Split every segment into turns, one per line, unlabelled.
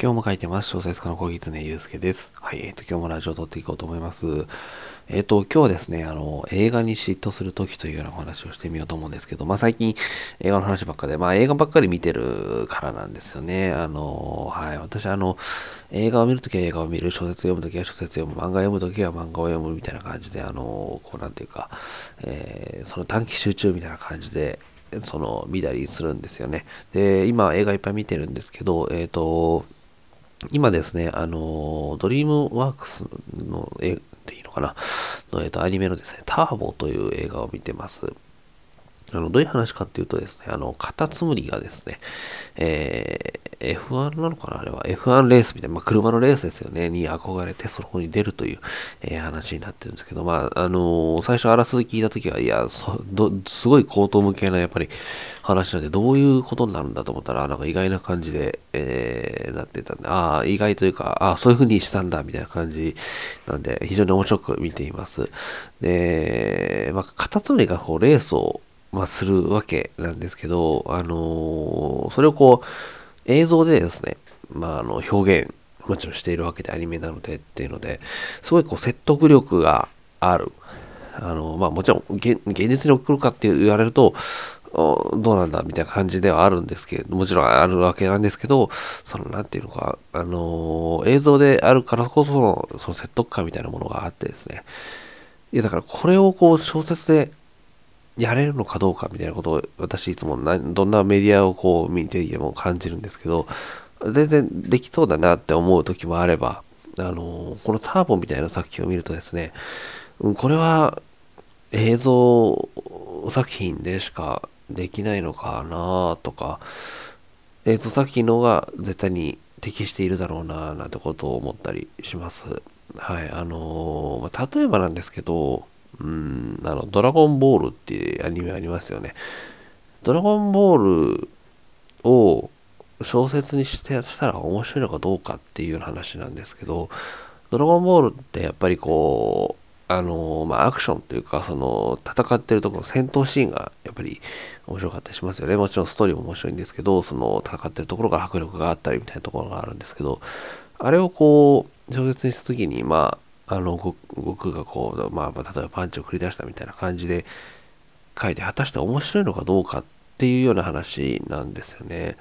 今日も書いてます。小説家の小木常祐介です。はい、えっ、ー、と、今日もラジオを撮っていこうと思います。えっ、ー、と、今日はですね、あの、映画に嫉妬する時というようなお話をしてみようと思うんですけど、まあ最近映画の話ばっかで、まあ映画ばっかり見てるからなんですよね。あの、はい、私あの、映画を見るときは映画を見る、小説を読むときは小説を読む、漫画読むときは漫画を読むみたいな感じで、あの、こうなんていうか、えー、その短期集中みたいな感じで、その見たりするんですよね。で、今映画いっぱい見てるんですけど、えっ、ー、と、今ですね、あの、ドリームワークスの絵っていいのかな？の、えっと、アニメのですね、ターボという映画を見てます。あの、どういう話かっていうとですね、あの、カタツムリがですね、えー、F1 なのかな？あれは。F1 レースみたいな、まあ、車のレースですよね、に憧れてそこに出るという、えー、話になってるんですけど、まあ、あのー、最初あらすじ聞いたときは、いや、すごい高等無形なやっぱり話なんで、どういうことになるんだと思ったら、なんか意外な感じで、えー、なってたんで、ああ、意外というか、ああ、そういう風にしたんだ、みたいな感じなんで、非常に面白く見ています。で、まあ、カタツムリがこう、レースをまあ、するわけなんですけど、あのー、それをこう、映像でですね、まあ、あの、表現、もちろんしているわけでアニメなのでっていうので、すごいこう説得力がある。あの、まあもちろん現実に送るかって言われると、どうなんだみたいな感じではあるんですけど、もちろんあるわけなんですけど、その、なんていうのか、あの、映像であるからこその、その説得感みたいなものがあってですね。いや、だからこれをこう小説でやれるのかどうかみたいなことを私いつもどんなメディアをこう見ていても感じるんですけど全然できそうだなって思う時もあればあのこのターボみたいな作品を見るとですねこれは映像作品でしかできないのかなとか映像作品の方が絶対に適しているだろうななんてことを思ったりします。はい、あの例えばなんですけどうん、あの、ドラゴンボールっていうアニメありますよね。ドラゴンボールを小説にしてしたら面白いのかどうかっていう話なんですけど、ドラゴンボールってやっぱりこう、あの、まあ、アクションというか、その、戦ってるところ、戦闘シーンがやっぱり面白かったりしますよね。もちろんストーリーも面白いんですけど、その、戦ってるところが迫力があったりみたいなところがあるんですけど、あれをこう、小説にした時に、まあ、あの悟空がこう、まあ、例えばパンチを繰り出したみたいな感じで書いて果たして面白いのかどうかっていうような話なんですよね。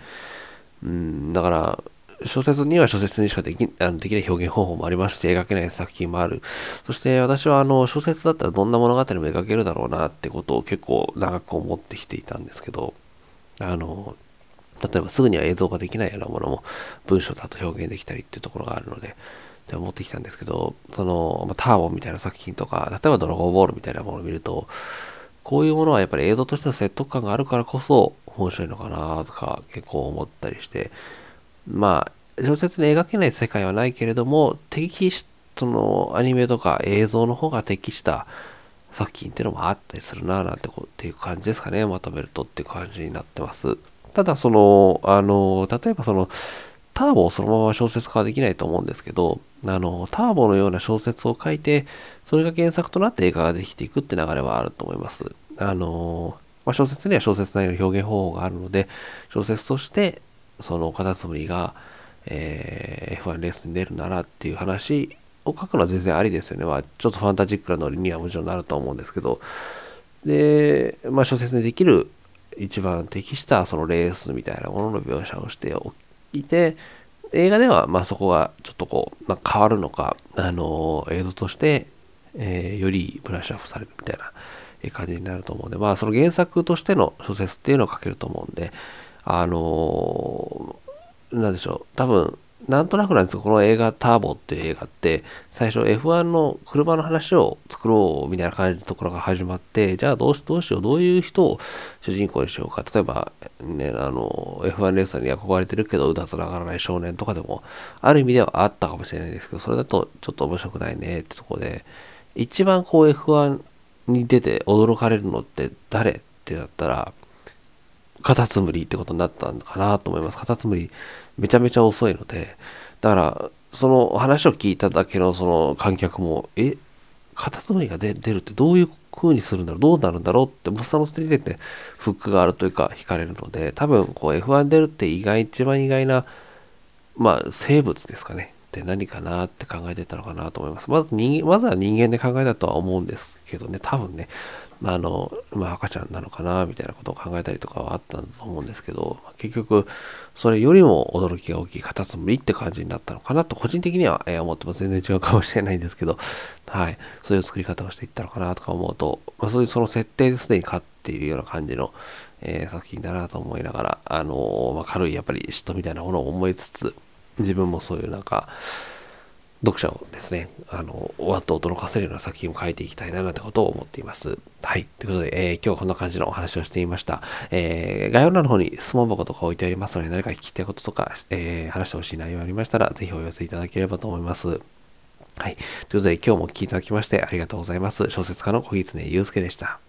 うん、だから小説には小説にしかできあのできない表現方法もありますし、描けない作品もある。そして私はあの小説だったらどんな物語も描けるだろうなってことを結構長く思ってきていたんですけど、あの、例えばすぐには映像ができないようなものも文章だと表現できたりっていうところがあるので、って思ってきたんですけど、その、まあ、ターボみたいな作品とか、例えばドラゴンボールみたいなものを見ると、こういうものはやっぱり映像としての説得感があるからこそ面白いのかなとか結構思ったりして、まあ、小説に描けない世界はないけれども、適し、そのアニメとか映像の方が適した作品っていうのもあったりするななんてこうっていう感じですかね。まとめるとっていう感じになってます。ただその、あの、例えばその、ターボをそのまま小説化はできないと思うんですけど、あの、ターボのような小説を書いて、それが原作となって映画ができていくって流れはあると思います。あの、まあ、小説には小説内容の表現方法があるので、小説として、そのカタツムリが、えー、F1 レースに出るならっていう話を書くのは全然ありですよね。まあ、ちょっとファンタジックなノリにはもちろんなると思うんですけど、で、まあ、小説にできる一番適したそのレースみたいなものの描写をしておいて、映画では、まあ、そこがちょっとこう、まあ、変わるのか、あのー、映像として、えー、よりブラッシュアップされるみたいな感じになると思うんで、まあ、その原作としての小説っていうのを書けると思うんで、あのー、なんでしょう、多分、なんとなくなんですけど、この映画、ターボっていう映画って、最初 F1 の車の話を作ろうみたいな感じのところが始まって、じゃあどうしどうしよう、どういう人を主人公にしようか。例えば、ね、あの、F1 レーサーに憧れてるけど、うだつながらない少年とかでも、ある意味ではあったかもしれないですけど、それだとちょっと面白くないねってとこで、一番こう F1 に出て驚かれるのって誰ってなったら、カタツムリってことになったのかなと思います。カタツムリめちゃめちゃ遅いので、だから、その話を聞いただけのその観客も、え、カタツムリが出るってどういう風にするんだろうどうなるんだろうってボスサノステリテってフックがあるというか惹かれるので多分こう F1 出るって意外一番意外なまあ、生物ですかね。って何かなって考えてたのかなと思います。まず人間まずは人間で考えたとは思うんですけどね、多分ね、まあ、あの、まあ、赤ちゃんなのかなみたいなことを考えたりとかはあったと思うんですけど、結局、それよりも驚きが大きいカタツムリって感じになったのかなと、個人的には、え、思っても全然違うかもしれないんですけど、はい、そういう作り方をしていったのかなとか思うと、まあ、そういうその設定ですでに勝っているような感じの、えー、作品だなと思いながら、あのー、まあ、軽いやっぱり嫉妬みたいなものを思いつつ、自分もそういうなんか、読者をですね、あの、わっと驚かせるような作品を書いていきたいななんてことを思っています。はい。ということで、えー、今日はこんな感じのお話をしていました。えー、概要欄の方に質問箱とか置いてありますので、何か聞きたいこととか、えー、話してほしい内容ありましたら、ぜひお寄せいただければと思います。はい。ということで、今日もお聴きいただきましてありがとうございます。小説家の小狐祐介でした。